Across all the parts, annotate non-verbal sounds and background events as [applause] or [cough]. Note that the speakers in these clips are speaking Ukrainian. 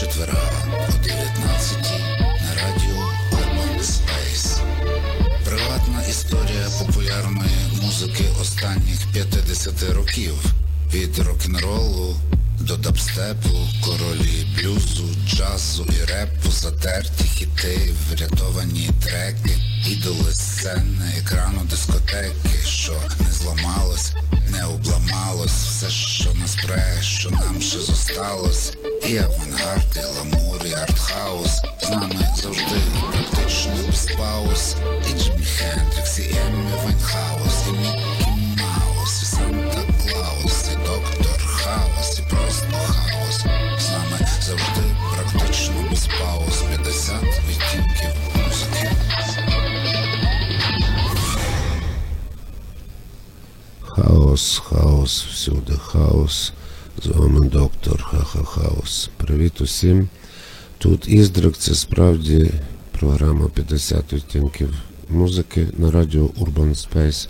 Четвера о 19 на радіо Urban Space. Приватна історія популярної музики останніх 50 років. Від рок-н-ролу до дабстепу, королі блюзу, джазу і репу, затерті хіти, врятовані треки, ідоли сцени, екрану дискотеки, що не зламалось, не обламалось, все, що нас пре, що нам ще зосталось. І авангард, і артхаус. З нами завжди практично без пауз І Джимі Хендрікс, і Емі Вайнхаус, Маус, і Санта Клаус, і Доктор Хаус, і просто хаос. З завжди практично без пауз. 50 відтінків музики. Хаос, хаос, всюди хаос. З вами доктор Хаха Хаус. Привіт усім. Тут Іздрик, це справді програма 50 відтінків музики на радіо Urban Space.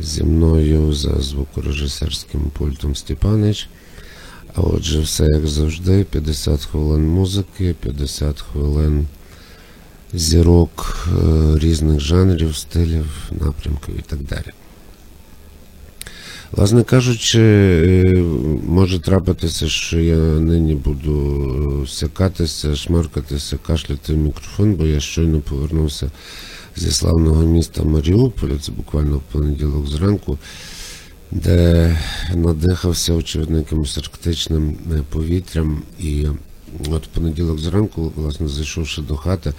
Зі мною за звукорежисерським пультом Степанич. А отже, все як завжди, 50 хвилин музики, 50 хвилин зірок е, різних жанрів, стилів, напрямків і так далі. Власне кажучи, е, може трапитися, що я нині буду е, сякатися, шмаркатися, кашляти в мікрофон, бо я щойно повернувся зі славного міста Маріуполя, це буквально в понеділок зранку, де надихався якимось арктичним е, повітрям. І от в понеділок зранку, власне, зайшовши до хати,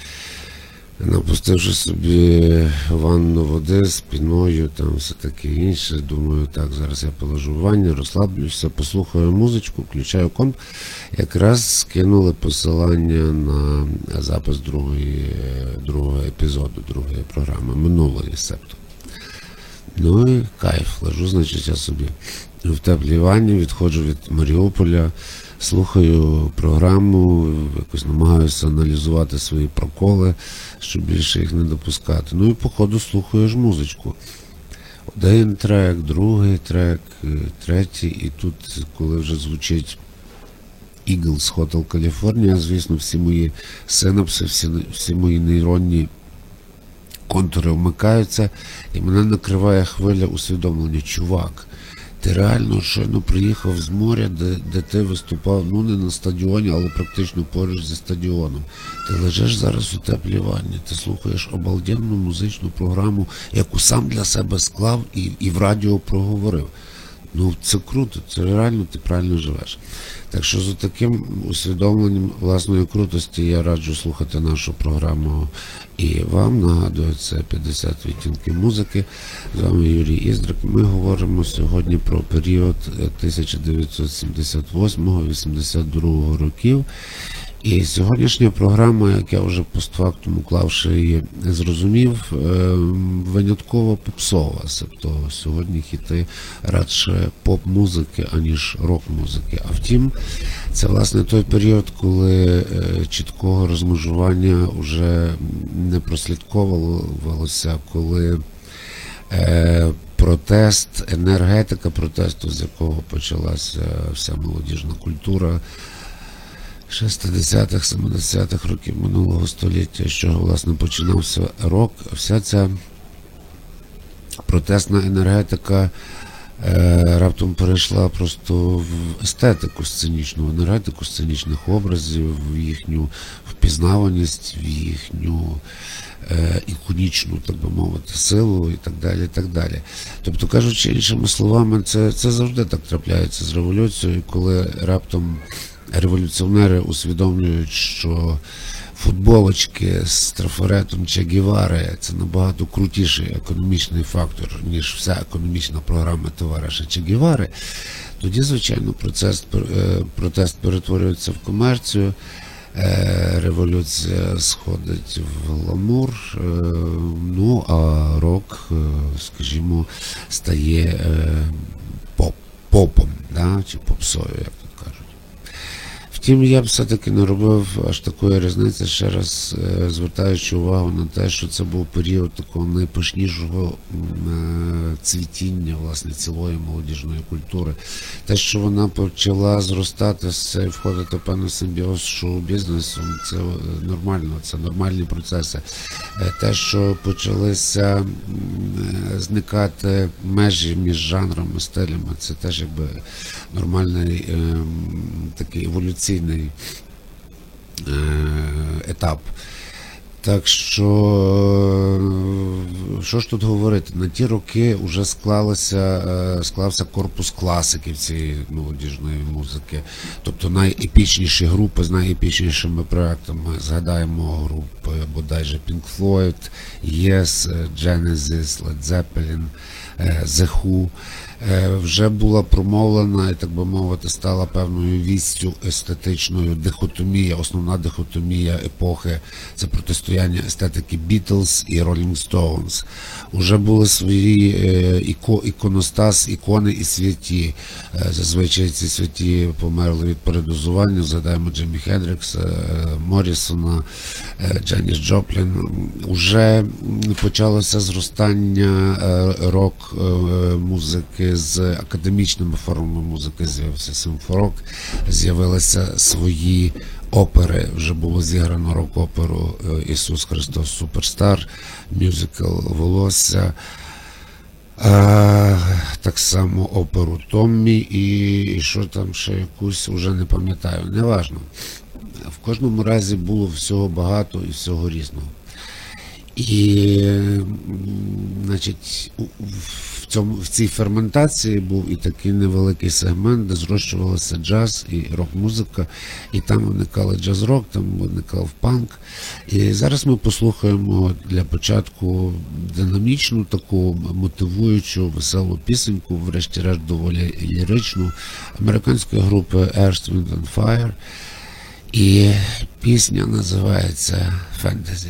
Напустивши собі ванну води з піною, там все таке інше. Думаю, так, зараз я положу в ванні, розслаблюся, послухаю музичку, включаю комп. Якраз скинули посилання на запис другої, другого епізоду, другої програми, минулої септу. Ну і кайф, лежу, значить, я собі в теплій ванні, відходжу від Маріуполя, слухаю програму, якось намагаюся аналізувати свої проколи, щоб більше їх не допускати. Ну і по ходу слухаю ж музичку. Один трек, другий трек, е, третій, і тут, коли вже звучить Eagles Hotel California, звісно, всі мої синапси, всі, всі мої нейронні контури вмикаються, і мене накриває хвиля усвідомлення. Чувак, ти реально щойно приїхав з моря, де, де ти виступав ну не на стадіоні, але практично поруч зі стадіоном. Ти лежиш зараз у теплій ванні, ти слухаєш обалденну музичну програму, яку сам для себе склав і, і в радіо проговорив. Ну, це круто, це реально ти правильно живеш. Так що з таким усвідомленням власної крутості я раджу слухати нашу програму і вам. Нагадую, це 50 відтінків музики. З вами Юрій Іздрик. Ми говоримо сьогодні про період 1978-82 років. І сьогоднішня програма, як я вже постфактум уклавши її, зрозумів, винятково попсова. Тобто сьогодні хіти радше поп-музики, аніж рок-музики. А втім, це власне той період, коли чіткого розмежування вже не прослідковувалося, коли протест, енергетика протесту, з якого почалася вся молодіжна культура. 60-х, 70-х років минулого століття, з чого власне починався рок, вся ця протестна енергетика е, раптом перейшла просто в естетику сценічну, енергетику сценічних образів, в їхню впізнаваність, в їхню е, іконічну, так би мовити, силу і так далі. і так далі. Тобто, кажучи іншими словами, це, це завжди так трапляється з революцією, коли раптом революціонери усвідомлюють, що футболочки з трафаретом Че Гівари це набагато крутіший економічний фактор, ніж вся економічна програма товариша Че Гівари, тоді, звичайно, процес, протест перетворюється в комерцію. Революція сходить в гламур, ну а рок, скажімо, стає попом да, чи попсою, Втім, я б все-таки не робив аж такої різниці, ще раз е, звертаючи увагу на те, що це був період такого найпишнішого е, цвітіння власне цілої молодіжної культури. Те, що вона почала зростати це входити в певний симбіоз шоу-бізнесу, це нормально, це нормальні процеси. Е, те, що почалися зникати межі між жанрами, стилями, це теж якби нормальний такий еволюційний е, етап. Так що, е, що ж тут говорити? На ті роки вже склалося, е, склався корпус класиків цієї молодіжної музики. Тобто найепічніші групи з найепічнішими проектами. Згадаємо групи бодайже Pink Floyd, Yes, Genesis, Led Zeppelin, The Who. Е, вже була промовлена і так би мовити, стала певною вістю естетичною дихотомія, основна дихотомія епохи це протистояння естетики Beatles і Rolling Stones. Уже були свої е, іко, іконостас, ікони і святі. Е, зазвичай ці святі померли від передозування. Згадаємо Джиммі Хендрікса, Моррісона, Дженіс Джоплін. Уже почалося зростання рок музики з академічними формами музики з'явився симфорок, з'явилися свої опери. Вже було зіграно рок-оперу е, Ісус Христос Суперстар, мюзикл Волосся. А, Так само оперу Томмі і, і що там ще якусь вже не пам'ятаю. Неважно. В кожному разі було всього багато і всього різного. І, значить, цьому в цій ферментації був і такий невеликий сегмент, де зрощувалося джаз і рок-музика, і там виникали джаз-рок, там виникав панк. І зараз ми послухаємо для початку динамічну, таку мотивуючу, веселу пісеньку, врешті-решт доволі ліричну американської групи Earth, Wind and Fire. І пісня називається Фентезі.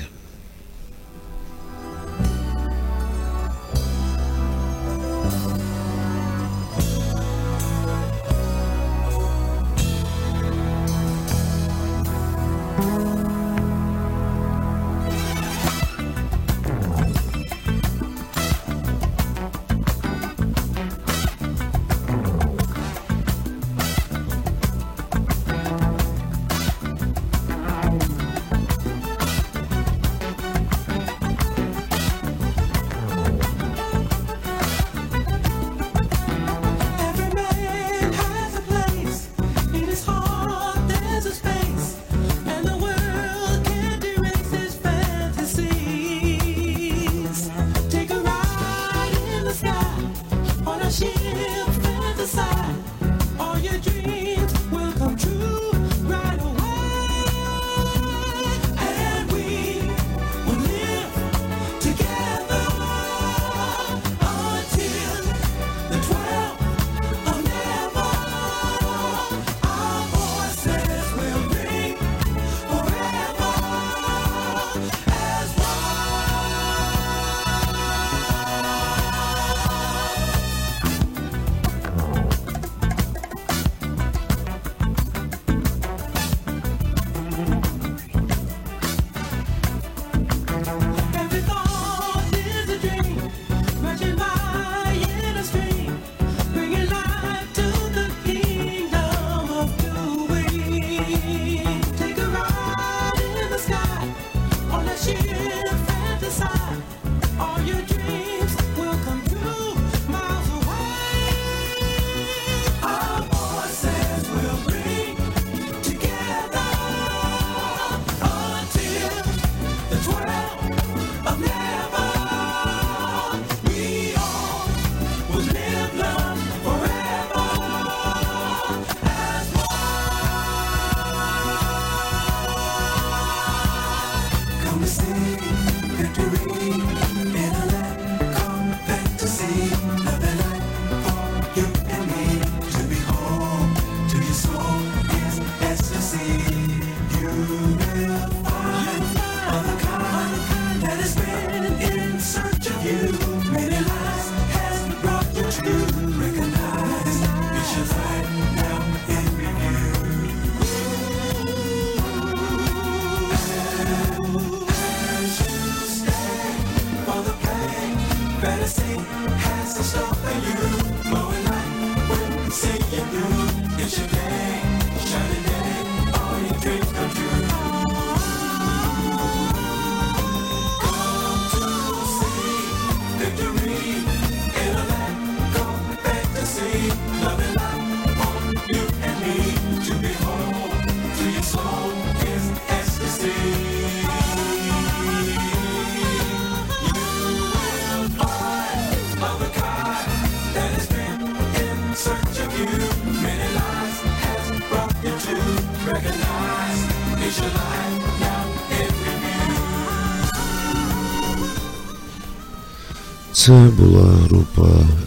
Це була група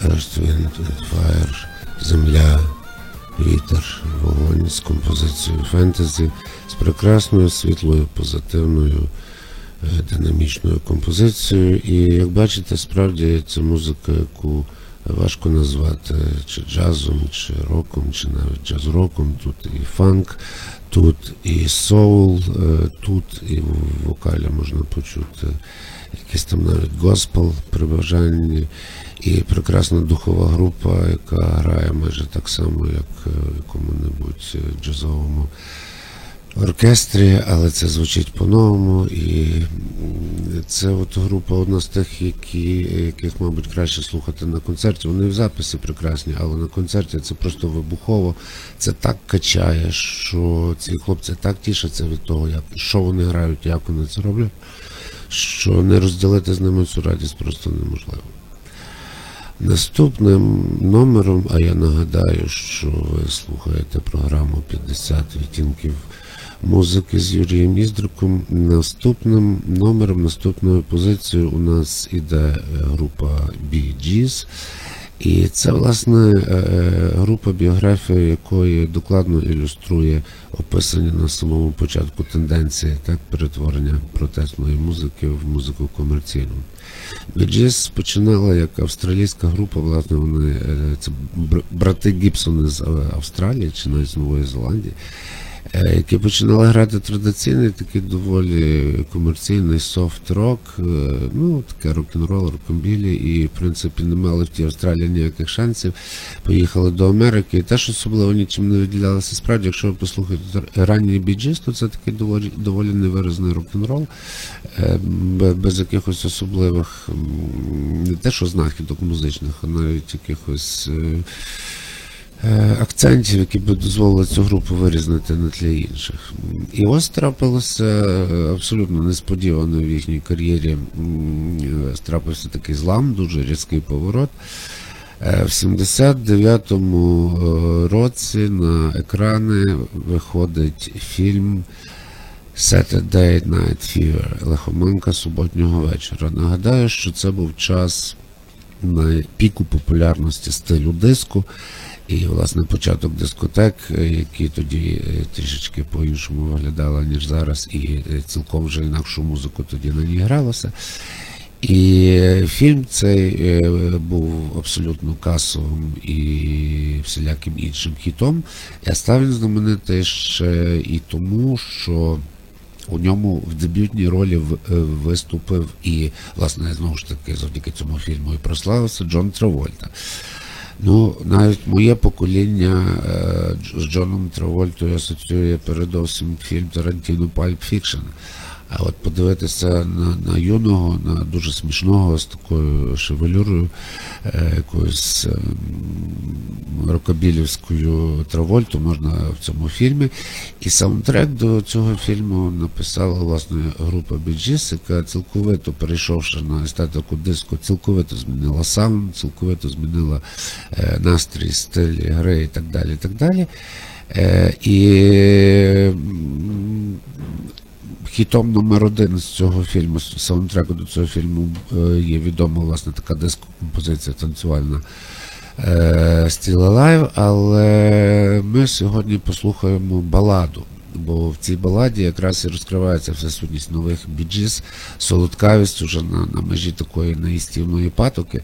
Earth, Wind and Fire, Земля, Вітер, Вогонь з композицією фентезі, з прекрасною, світлою, позитивною, е, динамічною композицією. І як бачите, справді це музика, яку важко назвати чи джазом, чи роком, чи навіть джаз-роком. Тут і фанк, тут і соул, е, тут і в вокалі можна почути якийсь там навіть госпел при бажанні, і прекрасна духова група, яка грає майже так само, як е, в якому-небудь е, джазовому оркестрі, але це звучить по-новому. І це от група одна з тих, які, яких, мабуть, краще слухати на концерті. Вони в записі прекрасні, але на концерті це просто вибухово. Це так качає, що ці хлопці так тішаться від того, як що вони грають, як вони це роблять що не розділити з ними цю радість просто неможливо. Наступним номером, а я нагадаю, що ви слухаєте програму 50 відтінків музики з Юрієм Ніздриком. Наступним номером, наступною позицією у нас іде група Bee Gees. І це, власне, е, е, група, біографія якої докладно ілюструє описані на самому початку тенденції так, перетворення протестної музики в музику комерційну. Bee Gees починала як австралійська група, власне, вони е, це бр- брати Гібсони з Австралії чи навіть з Нової Зеландії. Е, Які починали грати традиційний, такий доволі комерційний софт-рок, е, ну таке рок-н-рол, рокабілі, і в принципі не мали в тій Австралії ніяких шансів. Поїхали до Америки, і теж особливо нічим не виділялося. Справді, якщо ви послухаєте ранній біджіс, то це такий доволі доволі невиразний рок-н-рол, е, без якихось особливих не те, що знахідок музичних, а навіть якихось. Е, акцентів, які б дозволили цю групу вирізнити на тлі інших. І ось трапилося е, абсолютно несподівано в їхній кар'єрі. е, Трапився такий злам, дуже різкий поворот. В 79-му е, році на екрани виходить фільм Saturday Night Fever, лихоманка суботнього вечора. Нагадаю, що це був час на піку популярності стилю диску. І, власне, початок дискотек, е, які тоді е, трішечки по-іншому виглядали, ніж зараз, і е, цілком вже інакшу музику тоді на ній гралося. І фільм цей був абсолютно касовим і всіляким іншим хітом. А став він знаменитий ще і тому, що у ньому в дебютній ролі виступив і, власне, знову ж таки, завдяки цьому фільму і прославився Джон Травольта. Ну, навіть моє покоління е, з Джоном Травольтою асоціює передовсім фільм Тарантіно Пальп Fiction. А от подивитися на, на юного, на дуже смішного з такою шевелюрою, е, якоюсь ем, рокобілівською Травольту можна в цьому фільмі. І саундтрек до цього фільму написала власне група Біджіс, яка цілковито перейшовши на естетику диску, цілковито змінила саунд, цілковито змінила е, настрій, стиль гри і так далі. І так далі. Е, і хітом номер один з цього фільму, з саундтреку до цього фільму е, є відома власне така диско-композиція танцювальна е, Still Alive, але ми сьогодні послухаємо баладу. Бо в цій баладі якраз і розкривається вся сутність нових біджіс, солодкавість уже на, на межі такої неїстівної патоки.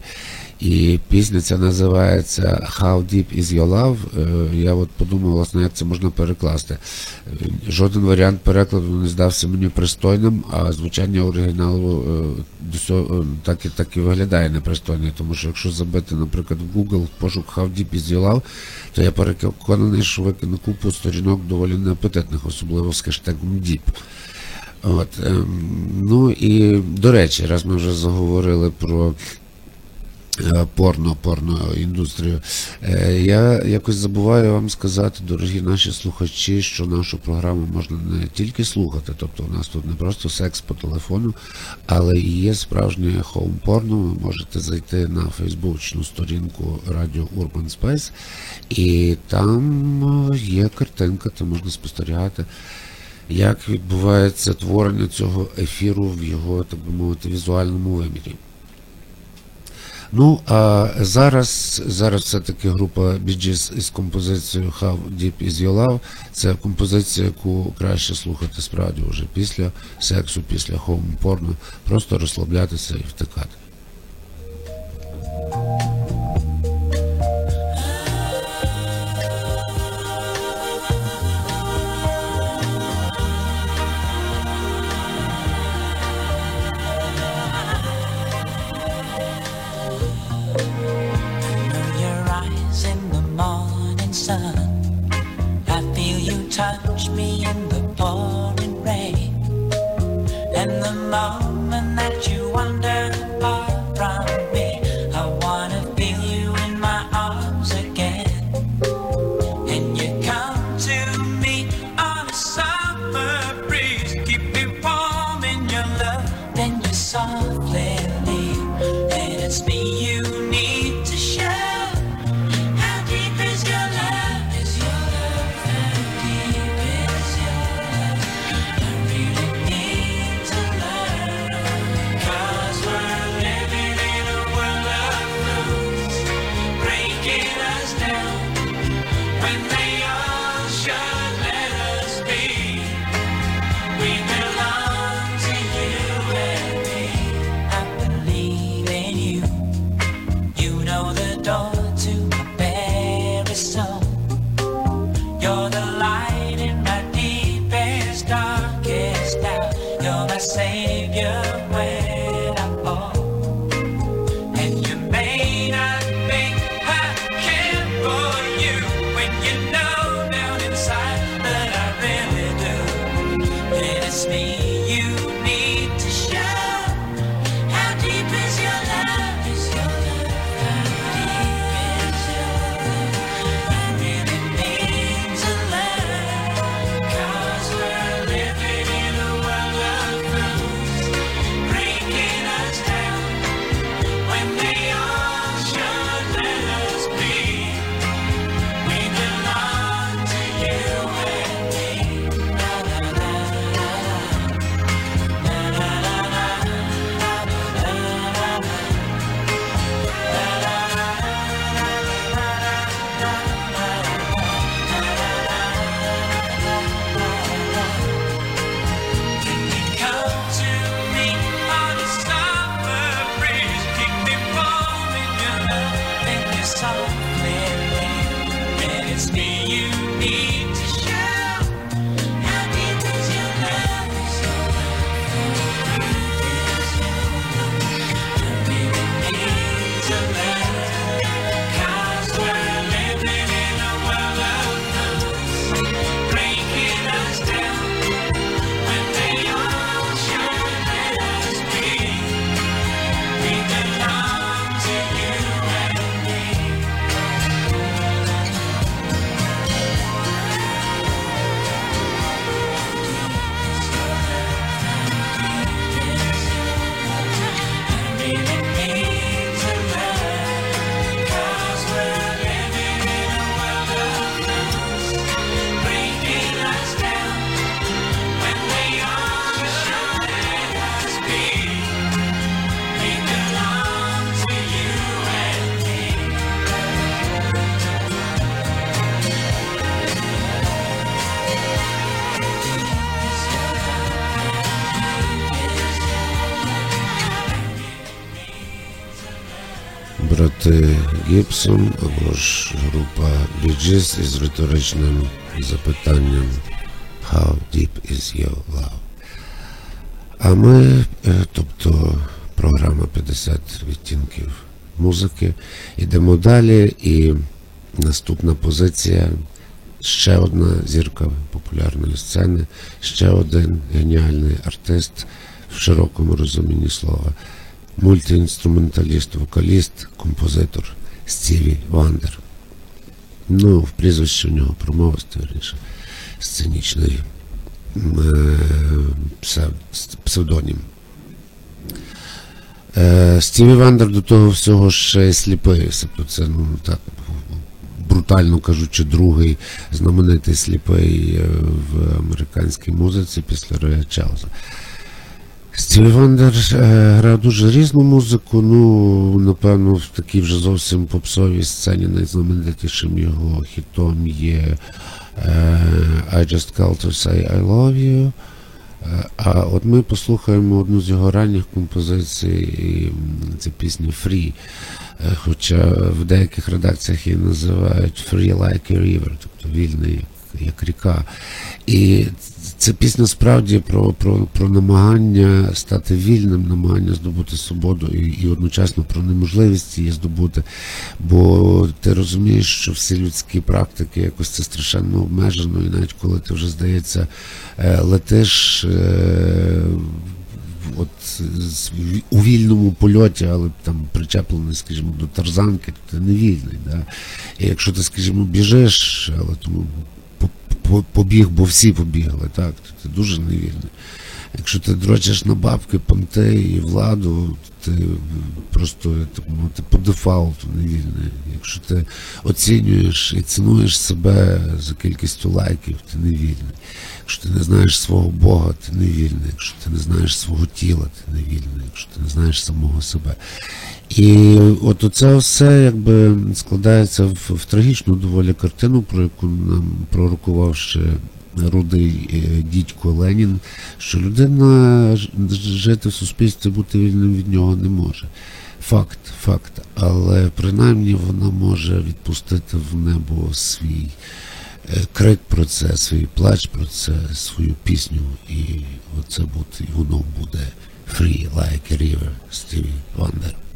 І пісня ця називається How Deep Is Your Love. Е, Я от подумав, власне, як це можна перекласти. Е, Жоден варіант перекладу не здався мені пристойним, а звучання оригіналу е, так, і, так і виглядає непристойно. Тому що якщо забити, наприклад, в Google пошук How Deep Is Your Love, то я переконаний, що викину купу сторінок доволі неапетитних, особливо з хештегом Deep. От, ем, ну і до речі, раз ми вже заговорили про порно, порно індустрію. Е, Я якось забуваю вам сказати, дорогі наші слухачі, що нашу програму можна не тільки слухати, тобто у нас тут не просто секс по телефону, але і є справжнє хоум порно. Ви можете зайти на фейсбучну сторінку Радіо Urban Space, і там е, є картинка, там можна спостерігати. Як відбувається творення цього ефіру в його, так би мовити, візуальному вимірі. Ну, а зараз, зараз все-таки група біджіс із композицією How Deep Is Your Love. Це композиція, яку краще слухати справді вже після сексу, після хоум порно, просто розслаблятися і втикати. now. Гібсон або ж група Gees із риторичним запитанням How deep is your love? А ми, е, тобто програма 50 відтінків музики, йдемо далі і наступна позиція. Ще одна зірка популярної сцени, ще один геніальний артист в широкому розумінні слова, мультиінструменталіст, вокаліст, композитор Стіві Вандер. Ну, в прізвище у нього промовисте, верніше, сценічний е, псев- псевдонім. Е, Стіві Вандер до того всього ще сліпий. Тобто це, ну так, брутально кажучи, другий знаменитий сліпий е, в американській музиці після Роя Чауза. Стіві Вандер е, грав дуже різну музику. Ну, напевно, в такій вже зовсім попсовій сцені найзнаменитішим його хітом є е, I Just Call to Say I Love You. Е, А от ми послухаємо одну з його ранніх композицій, це пісня Free. Хоча в деяких редакціях її називають Free Like a River, тобто вільний як ріка. І ця пісня справді про, про, про намагання стати вільним, намагання здобути свободу і, і одночасно про неможливість її здобути. Бо ти розумієш, що всі людські практики якось це страшенно обмежено, і навіть коли ти вже здається е, летиш. е, От у вільному польоті, але там причеплений, скажімо, до тарзанки, то ти не вільний. Да? І якщо ти, скажімо, біжиш, але тому побіг, бо всі побігли, так, ти дуже невільний. Якщо ти дрочиш на бабки, понти і владу, ти просто так мовити, по дефолту невільний. Якщо ти оцінюєш і цінуєш себе за кількістю лайків, ти невільний. Якщо ти не знаєш свого Бога, ти невільний. Якщо ти не знаєш свого тіла, ти невільний. Якщо ти не знаєш самого себе. І от оце все якби складається в, в трагічну доволі картину, про яку нам пророкував ще рудий е, дідько Ленін, що людина жити в суспільстві, бути вільним від нього не може. Факт, факт. Але принаймні вона може відпустити в небо свій е, крик про це, свій плач про це, свою пісню, і оце буде, і воно буде Free Like a River Стіві Вандер.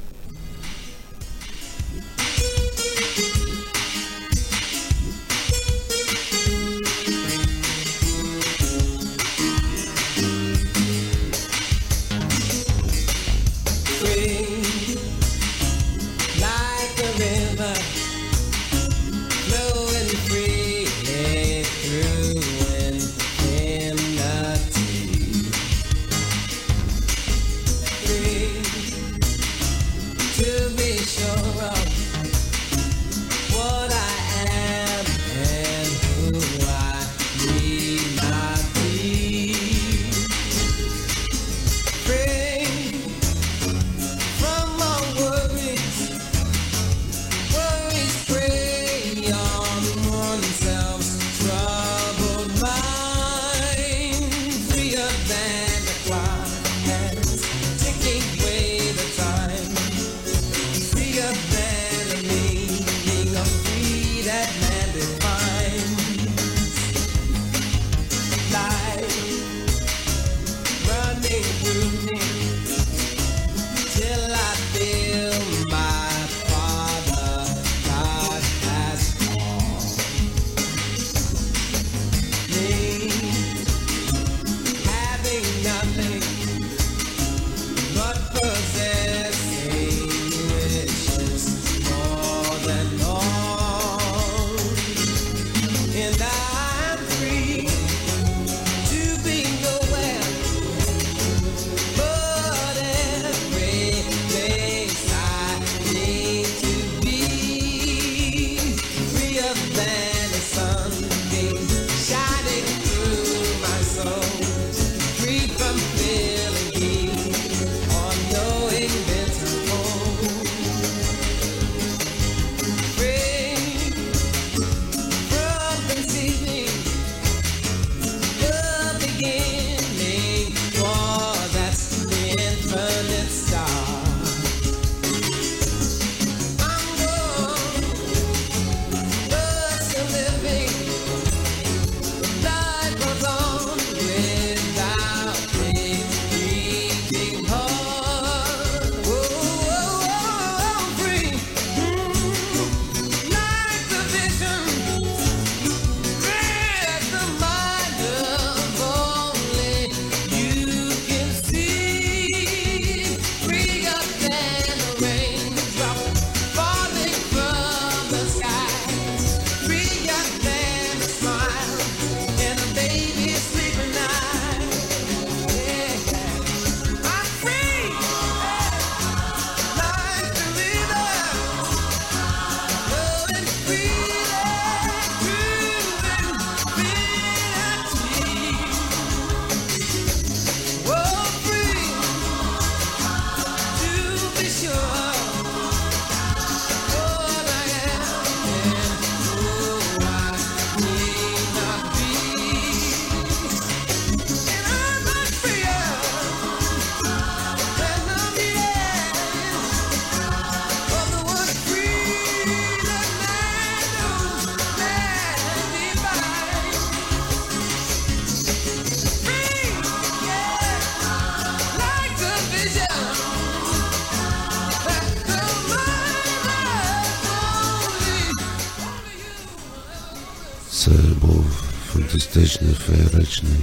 Фантастичний, феєричний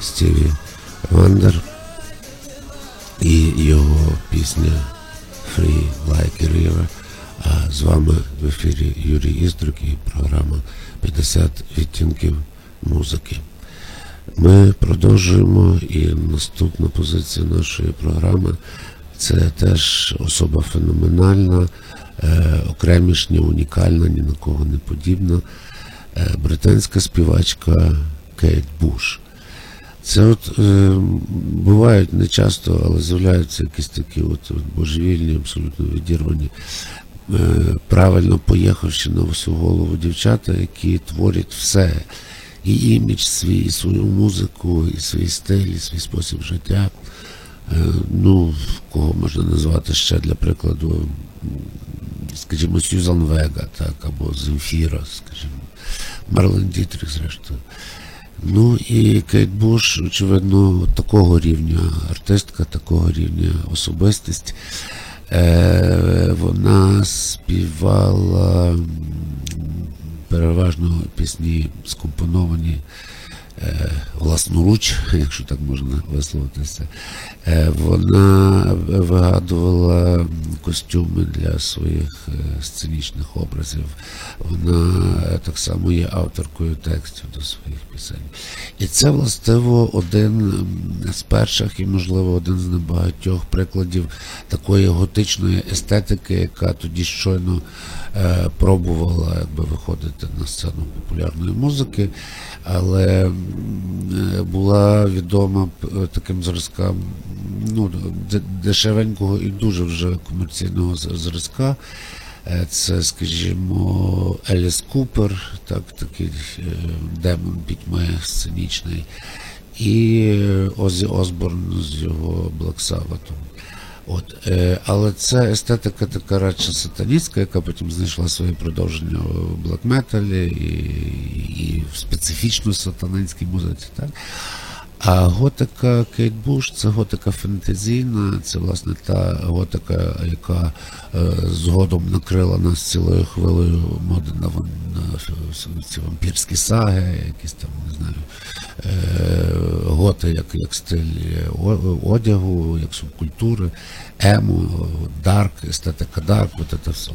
Стіві Вандер і його пісня Free Like a River. А з вами в ефірі Юрій Іструк і програма 50 відтінків музики. Ми продовжуємо і наступна позиція нашої програми це теж особа феноменальна, е, окремішня, унікальна, ні на кого не подібна. Е, британська співачка Кейт Буш. Це от е, бувають не часто, але з'являються якісь такі от, божевільні, абсолютно відірвані, е, правильно поїхавши на всю голову дівчата, які творять все. І імідж свій, і свою музику, і свій стиль, і свій спосіб життя. Е, ну, кого можна назвати ще для прикладу, скажімо, Сюзан Вега, так, або Земфіра, скажімо, Марлен Дітріх, зрештою. Ну і Кейт Буш, очевидно, такого рівня артистка, такого рівня особистість. Е, вона співала переважно пісні скомпоновані власноруч, [laughs] якщо так можна висловитися. Е, вона вигадувала костюми для своїх е, сценічних образів. Вона е, так само є авторкою текстів до своїх пісень. І це властиво один з перших і, можливо, один з небагатьох прикладів такої готичної естетики, яка тоді щойно е, пробувала якби, виходити на сцену популярної музики, але е, була відома е, таким зразкам ну, дешевенького і дуже вже комерційного зразка. Е, Це, скажімо, Еліс Купер, так, такий демон пітьми сценічний, і Озі Осборн з його Sabbath. От, е, але це естетика така радше сатаністська, яка потім знайшла своє продовження в блек-металі і, і в специфічно сатанинській музиці. Так? А готика Кейт Буш це готика фентезійна, це власне та готика, яка е, згодом накрила нас цілою хвилею моди на, на ці вампірські саги, якісь там, не знаю, е, готи як, як стиль одягу, як субкультури, ему, дарк, естетика дарк, от це все.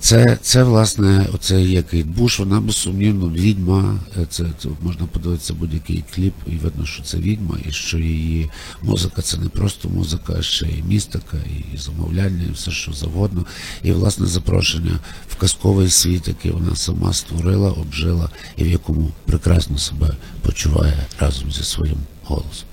Це, це власне, оце є Кейт Буш, вона безсумнівно відьма. Е, Це, це можна подивитися будь-який кліп, і видно, що це відьма, і що її музика це не просто музика, а ще і містика, і замовляння, і все що завгодно. І власне запрошення в казковий світ, який вона сама створила, обжила, і в якому прекрасно себе почуває разом зі своїм голосом.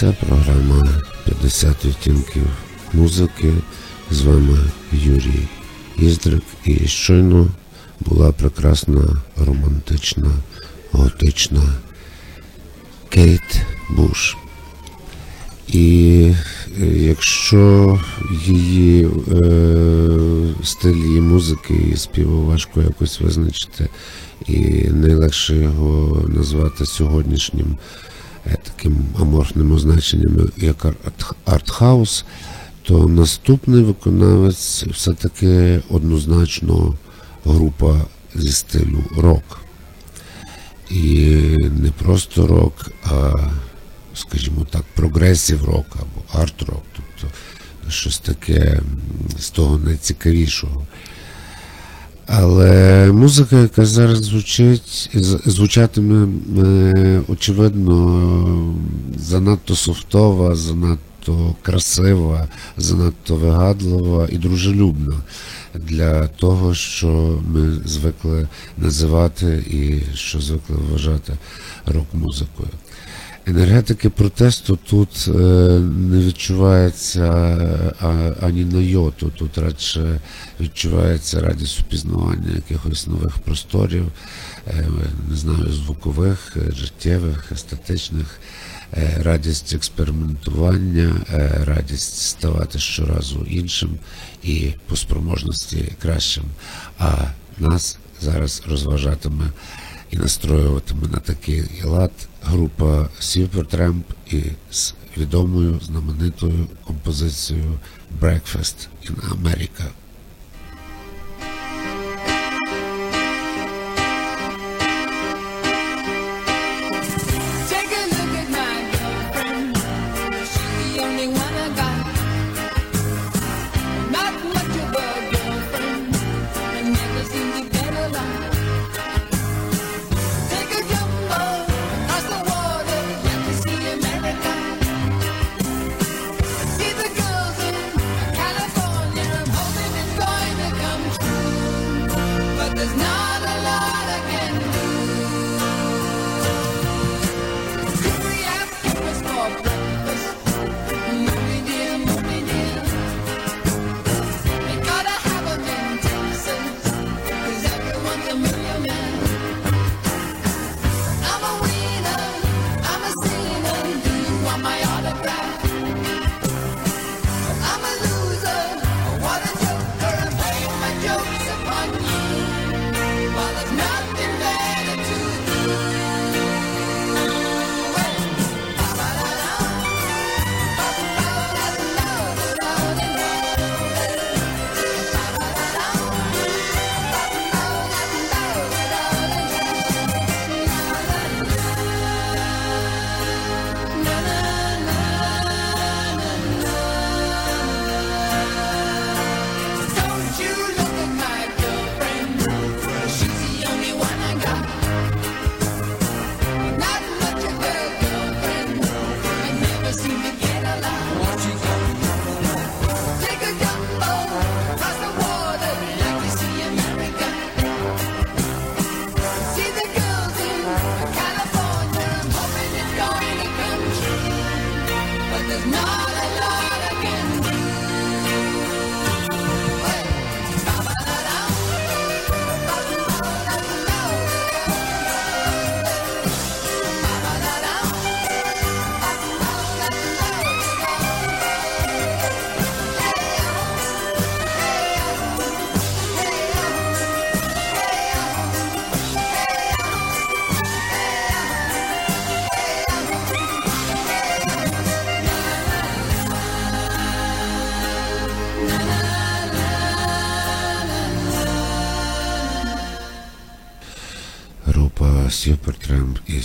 Це програма 50 відтінків музики. З вами Юрій Іздрик. І щойно була прекрасна романтична, готична Кейт Буш. І е, якщо її е, стиль її музики і співу важко якось визначити, і найлегше його назвати сьогоднішнім таким аморфним означенням, як арт- артхаус, то наступний виконавець все-таки однозначно група зі стилю рок. І не просто рок, а, скажімо так, прогресів рок або арт-рок, тобто щось таке з того найцікавішого. Але музика, яка зараз звучить, звучатиме, е, очевидно, занадто софтова, занадто красива, занадто вигадлива і дружелюбна для того, що ми звикли називати і що звикли вважати рок-музикою. Енергетики протесту тут е, не відчувається а, ані на йоту. Тут радше відчувається радість упізнавання якихось нових просторів, е, не знаю, звукових, е, життєвих, естетичних, е, радість експериментування, е, радість ставати щоразу іншим і по спроможності кращим. А нас зараз розважатиме і настроюватиме на такий лад група Supertramp і з відомою знаменитою композицією Breakfast in America.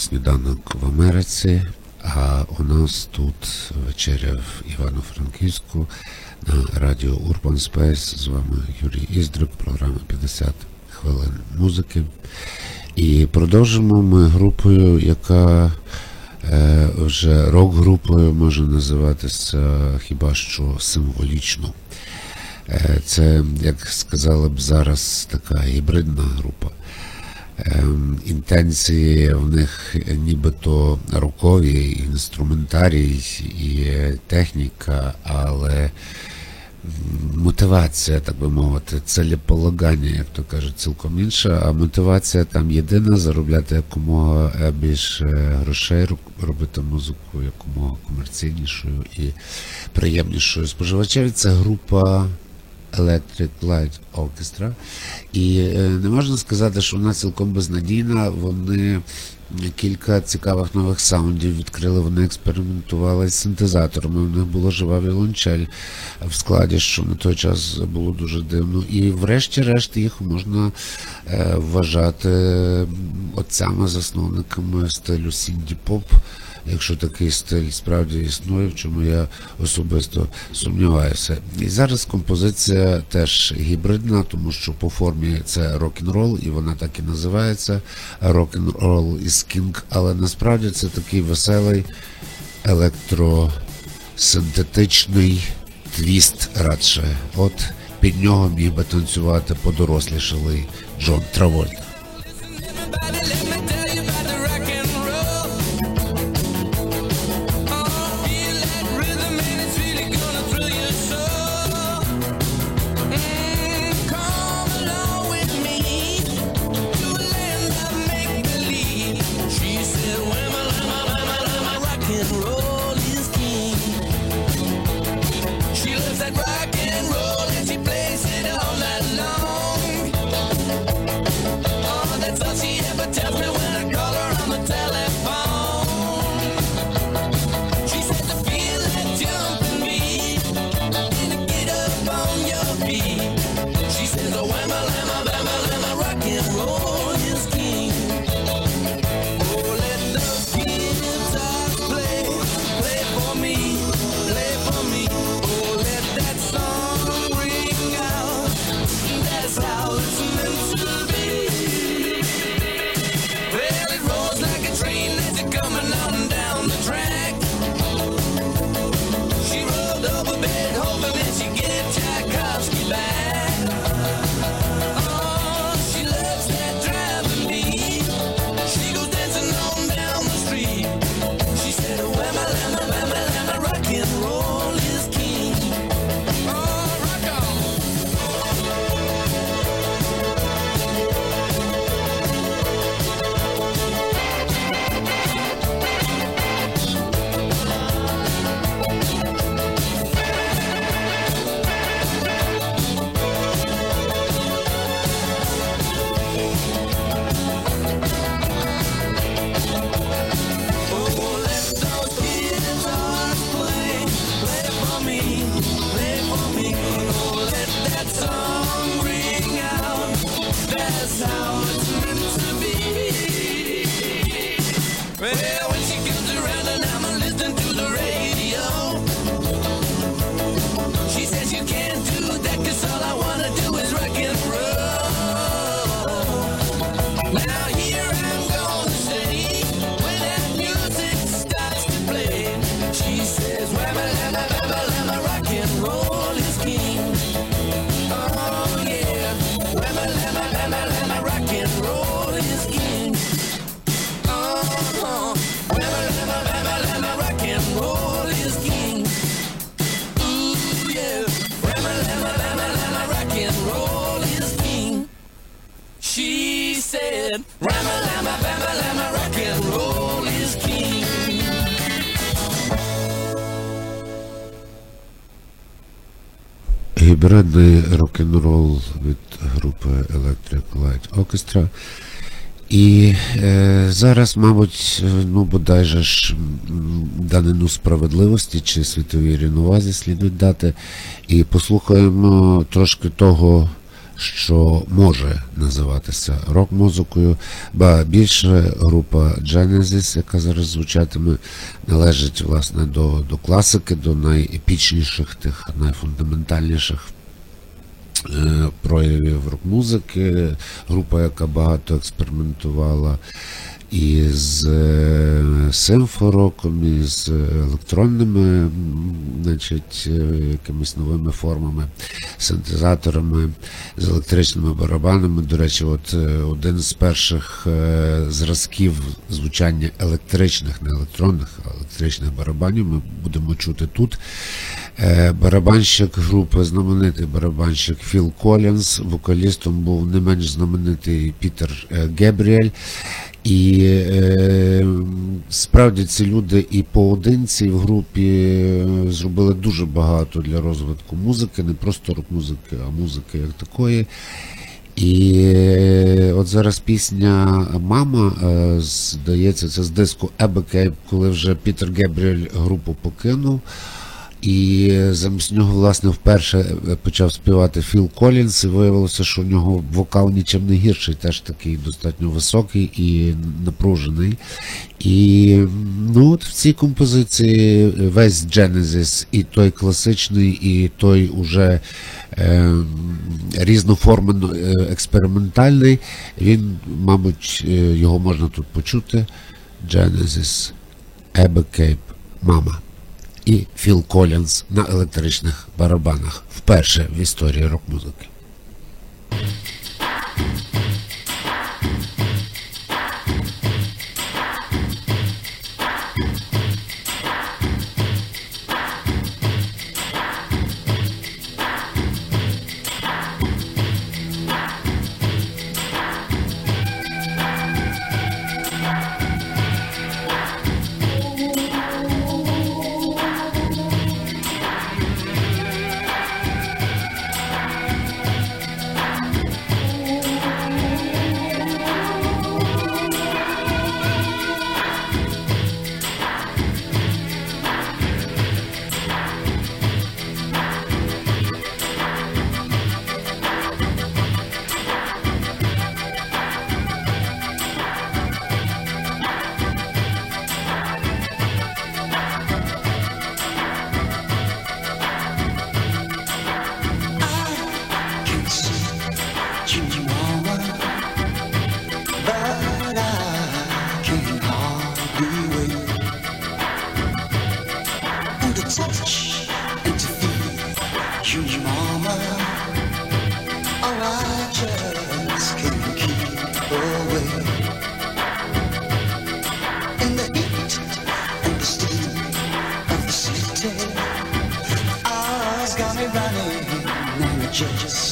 Сніданок в Америці. А у нас тут вечеря в Івано-Франківську на радіо Urban Space. З вами Юрій Іздрик, програма 50 хвилин музики. І продовжимо ми групою, яка е, вже рок-групою може називатися хіба що символічно. Е, Це, як сказали б зараз, така гібридна група. Ем, інтенції в них нібито рокові, інструментарій і техніка, але мотивація, так би мовити, целеполагання, як то кажуть, цілком інша. А мотивація там єдина заробляти якомога е, більше грошей, робити музику якомога комерційнішою і приємнішою споживачеві. Це група Electric Light Orchestra. І е, не можна сказати, що вона цілком безнадійна. Вони кілька цікавих нових саундів відкрили, вони експериментували з синтезаторами. У них була жива віолончель в складі, що на той час було дуже дивно. І врешті-решт їх можна е, вважати отцями-засновниками стилю Сінді Поп. Якщо такий стиль справді існує, в чому я особисто сумніваюся. І зараз композиція теж гібридна, тому що по формі це рок-н-рол, і вона так і називається рок-н-рол із кінг, але насправді це такий веселий електросинтетичний твіст радше. От під нього міг би танцювати подорослішалий Джон Травольта. Гібридний рок-н-рол від групи Electric Light Orchestra. І е, зараз, мабуть, ну бодай же ж данину справедливості чи світовій рівновазі слідують дати. І послухаємо трошки того, що може називатися рок-музикою, ба більше група Genesis, яка зараз звучатиме, належить власне до, до класики, до найепічніших, тих найфундаментальніших проявів рок-музики, група, яка багато експериментувала і з е, симфороком, і з електронними значить, е, якимись новими формами, синтезаторами, з електричними барабанами. До речі, от е, один з перших зразків звучання електричних, не електронних, а електричних барабанів ми будемо чути тут. Барабанщик групи, знаменитий барабанщик Філ Колінс, вокалістом був не менш знаменитий Пітер Гебріель. І е, справді ці люди і поодинці і в групі е, зробили дуже багато для розвитку музики, не просто рок-музики, а музики як такої. І е, от зараз пісня Мама, е, здається, це з диску Abacab, коли вже Пітер Гебріель групу покинув. І замість нього, власне, вперше е, почав співати Філ Колінс, і виявилося, що у нього вокал нічим не гірший, теж такий достатньо високий і напружений. І ну, от в цій композиції весь Genesis, і той класичний, і той уже е, різноформенно е, експериментальний, він, мабуть, е, його можна тут почути. Genesis, Cape, Мама і Філ Колінс на електричних барабанах вперше в історії рок-музики. changes.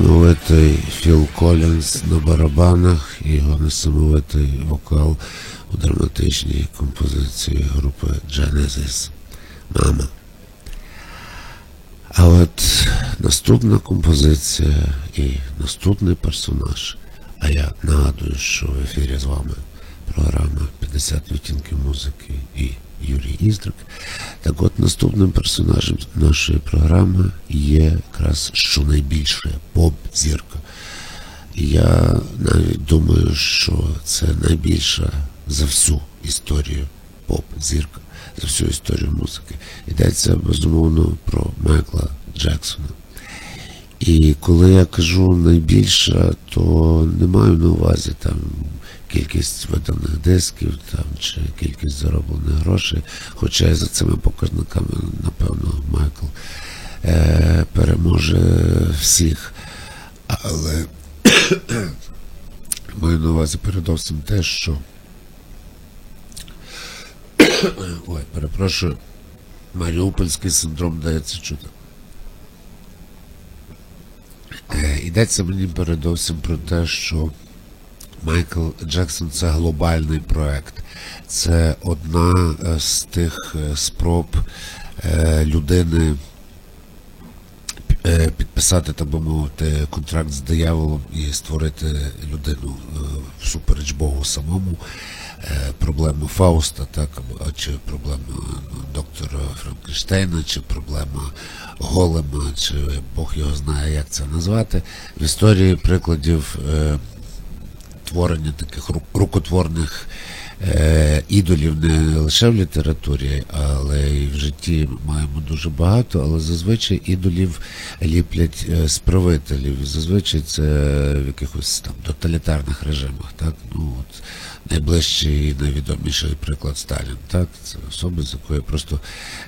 Несамовитий Філ Колінс на барабанах і його несамовитий вокал у драматичній композиції групи Genesis Мама. А от наступна композиція і наступний персонаж. А я нагадую, що в ефірі з вами програма 50 відтінків музики і Юрій Іздрик. Так от наступним персонажем нашої програми є якраз щонайбільше поп-зірка. Я навіть думаю, що це найбільша за всю історію поп-зірка, за всю історію музики. Йдеться безумовно про Майкла Джексона. І коли я кажу найбільша, то не маю на увазі там кількість виданих дисків там, чи кількість зароблених грошей. Хоча і за цими показниками, напевно, Майкл е, переможе всіх. Але [coughs] маю на увазі передовсім те, що. [coughs] Ой, перепрошую, Маріупольський синдром дається чути. Е, Йдеться мені передовсім про те, що Майкл Джексон це глобальний проект. Це одна е, з тих е, спроб е, людини підписати, так би мовити, контракт з дияволом і створити людину всупереч Богу самому. Проблему Фауста, так, чи проблема ну, доктора Франкенштейна, чи проблема Голема, чи Бог його знає, як це назвати. В історії прикладів творення таких рукотворних е, ідолів не лише в літературі, але й в житті маємо дуже багато, але зазвичай ідолів ліплять е, з правителів. Зазвичай це в якихось там тоталітарних режимах. Так? Ну, от, найближчий і найвідоміший приклад Сталін. Так? Це особа, з якої просто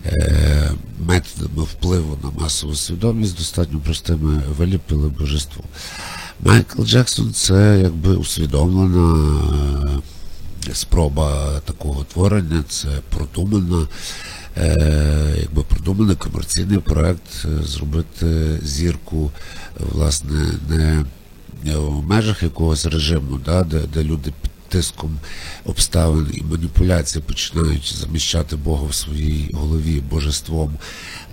е, методами впливу на масову свідомість достатньо простими виліпили божество. Майкл Джексон це якби усвідомлена е, спроба такого творення, це продумана, е, якби продуманий комерційний проект е, зробити зірку, власне, не в межах якогось режиму, да, де, де люди під тиском обставин і маніпуляцій починають заміщати Бога в своїй голові божеством,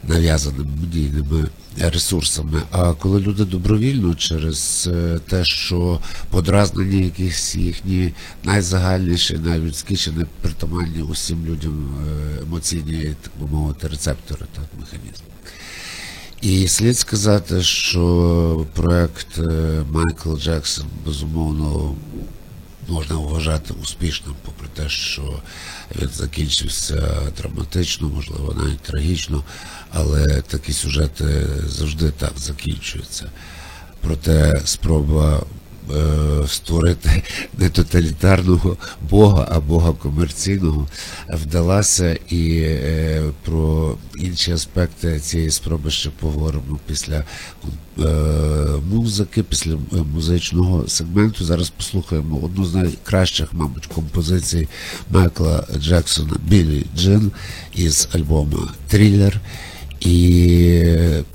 нав'язаними медійними ресурсами. А коли люди добровільно через е, те, що подразнені якісь їхні найзагальніші, найлюдськіші, непритаманні усім людям е, емоційні, так би мовити, рецептори, так, механізми. І слід сказати, що проект е, Майкл Джексон безумовно можна вважати успішним, попри те, що він закінчився драматично, можливо, навіть трагічно, але такі сюжети завжди так закінчуються. Проте спроба створити не тоталітарного Бога, а Бога комерційного вдалася, і е, про інші аспекти цієї спроби ще поговоримо після е, музики, після е, музичного сегменту. Зараз послухаємо одну з найкращих, мабуть, композицій Майкла Джексона Billie Jean із альбому Thriller. І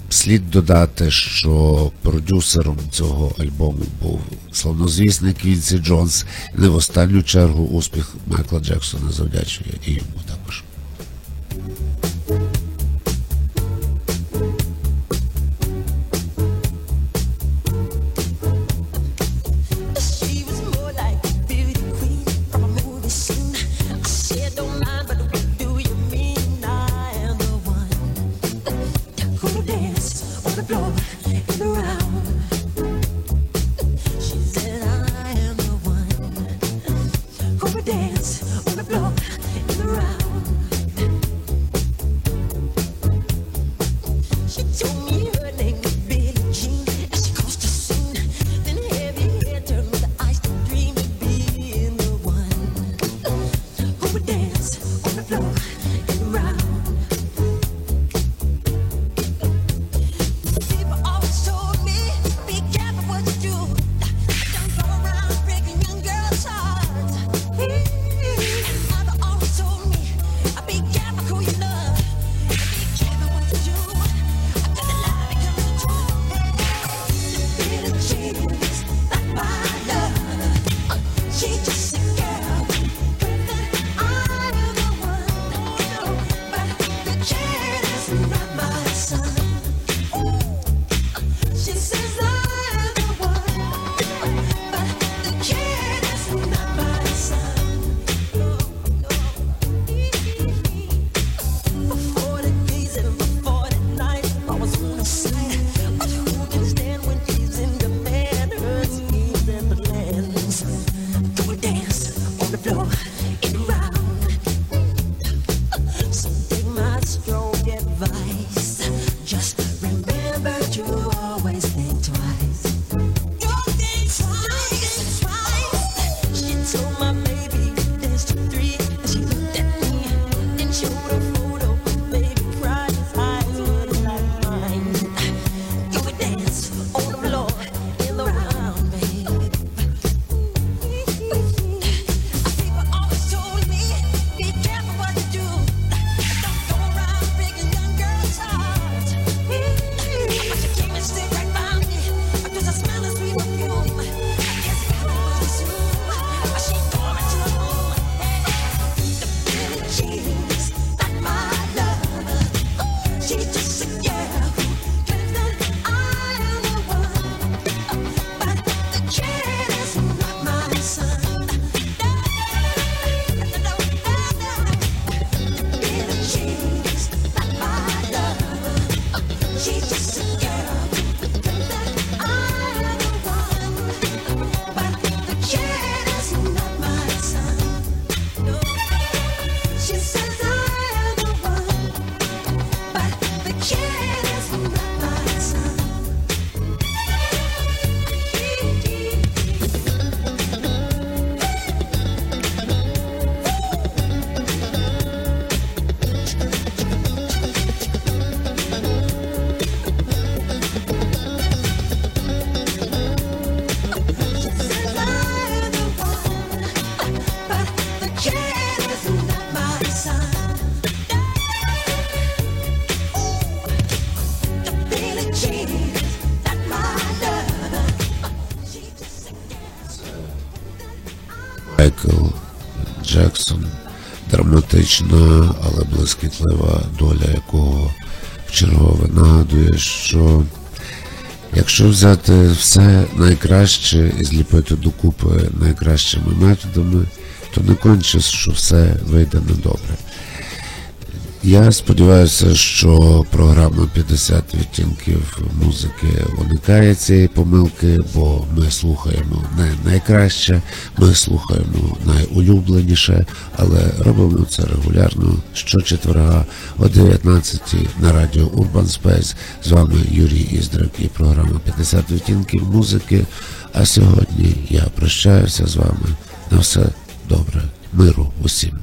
слід додати, що продюсером цього альбому був славнозвісний Квінсі Джонс. Не в останню чергу успіх Майкла Джексона завдячує і йому блискітлива доля якого вчергове нагадує, що якщо взяти все найкраще і зліпити докупи найкращими методами, то не конче, що все вийде недобре. Я сподіваюся, що програма 50 відтінків музики уникає цієї помилки, бо ми слухаємо не найкраще, ми слухаємо найулюбленіше, але робимо це регулярно щочетверга о 19 на радіо Urban Space. З вами Юрій Іздрик і програма 50 відтінків музики. А сьогодні я прощаюся з вами. На все добре, миру усім.